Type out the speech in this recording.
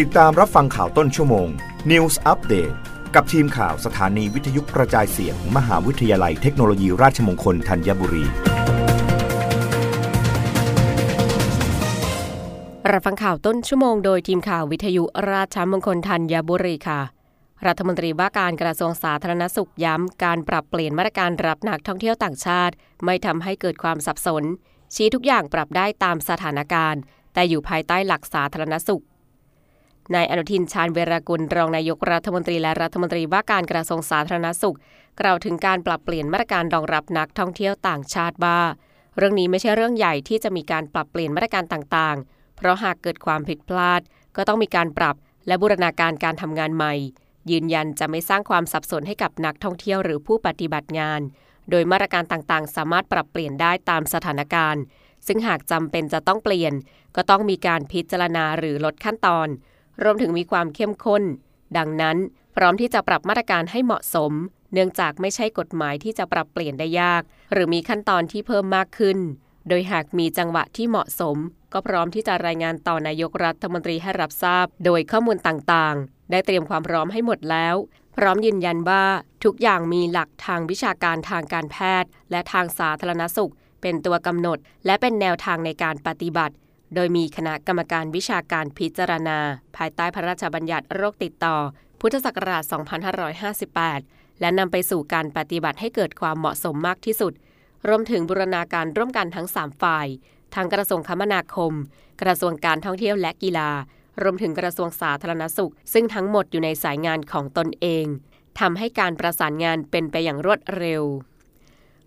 ติดตามรับฟังข่าวต้นชั่วโมง News Update กับทีมข่าวสถานีวิทยุกระจายเสียงมมหาวิทยาลัยเทคโนโลยีราชมงคลธัญบุรี รับฟังข่าวต้นชั่วโมงโดยทีมข่าววิทยุราชมงคลธัญบุรีค่ะ รัฐมนตรีว่าการกระทรวงสาธารณสุขย้ำการปรับเปลี่ยนมาตรการรับนักท่องเที่ยวต่างชาติ ไม่ทำให้เกิดความสับสน ชี้ทุกอย่างปรับได้ตามสถานการณ์ แต่อยู่ภายใต้หลักสาธารณสุข นายอนุทินชาญเวรกุลรองนายกรัฐมนตรีและรัฐมนตรีว่าการกระทรวงสาธารณสุข กล่าวถึงการปรับเปลี่ยนมาตรการรองรับนักท่องเที่ยวต่างชาติว่า เรื่องนี้ไม่ใช่เรื่องใหญ่ที่จะมีการปรับเปลี่ยนมาตรการต่างๆ เพราะหากเกิดความผิดพลาด ก็ต้องมีการปรับและบูรณาการการทำงานใหม่ ยืนยันจะไม่สร้างความสับสนให้กับนักท่องเที่ยวหรือผู้ปฏิบัติงาน โดยมาตรการต่างๆ สามารถปรับเปลี่ยนได้ตามสถานการณ์ ซึ่งหากจำเป็นจะต้องเปลี่ยน ก็ต้องมีการพิจารณาหรือลดขั้นตอน รวมถึงมีความเข้มข้น ดังนั้น พร้อมที่จะปรับมาตรการให้เหมาะสม เนื่องจากไม่ใช่กฎหมายที่จะปรับเปลี่ยนได้ยาก หรือมีขั้นตอนที่เพิ่มมากขึ้น โดยหากมีจังหวะที่เหมาะสม ก็พร้อมที่จะรายงานต่อนายกรัฐมนตรีให้รับทราบ โดยข้อมูลต่างๆ ได้เตรียมความพร้อมให้หมดแล้ว พร้อมยืนยันว่าทุกอย่างมีหลักทางวิชาการทางการแพทย์ และทางสาธารณสุข เป็นตัวกำหนด และเป็นแนวทางในการปฏิบัติ โดยมีคณะกรรมการวิชาการพิจารณา ภายใต้พระราชบัญญัติโรคติดต่อ พุทธศักราช 2558 และนำไปสู่การปฏิบัติให้เกิดความเหมาะสมมากที่สุด รวมถึงบูรณาการร่วมกันทั้ง 3 ฝ่ายทั้งกระทรวงคมนาคม กระทรวงการท่องเที่ยวและกีฬา รวมถึงกระทรวงสาธารณสุข ซึ่งทั้งหมดอยู่ในสายงานของตนเองทำให้การประสานงานเป็นไปอย่างรวดเร็ว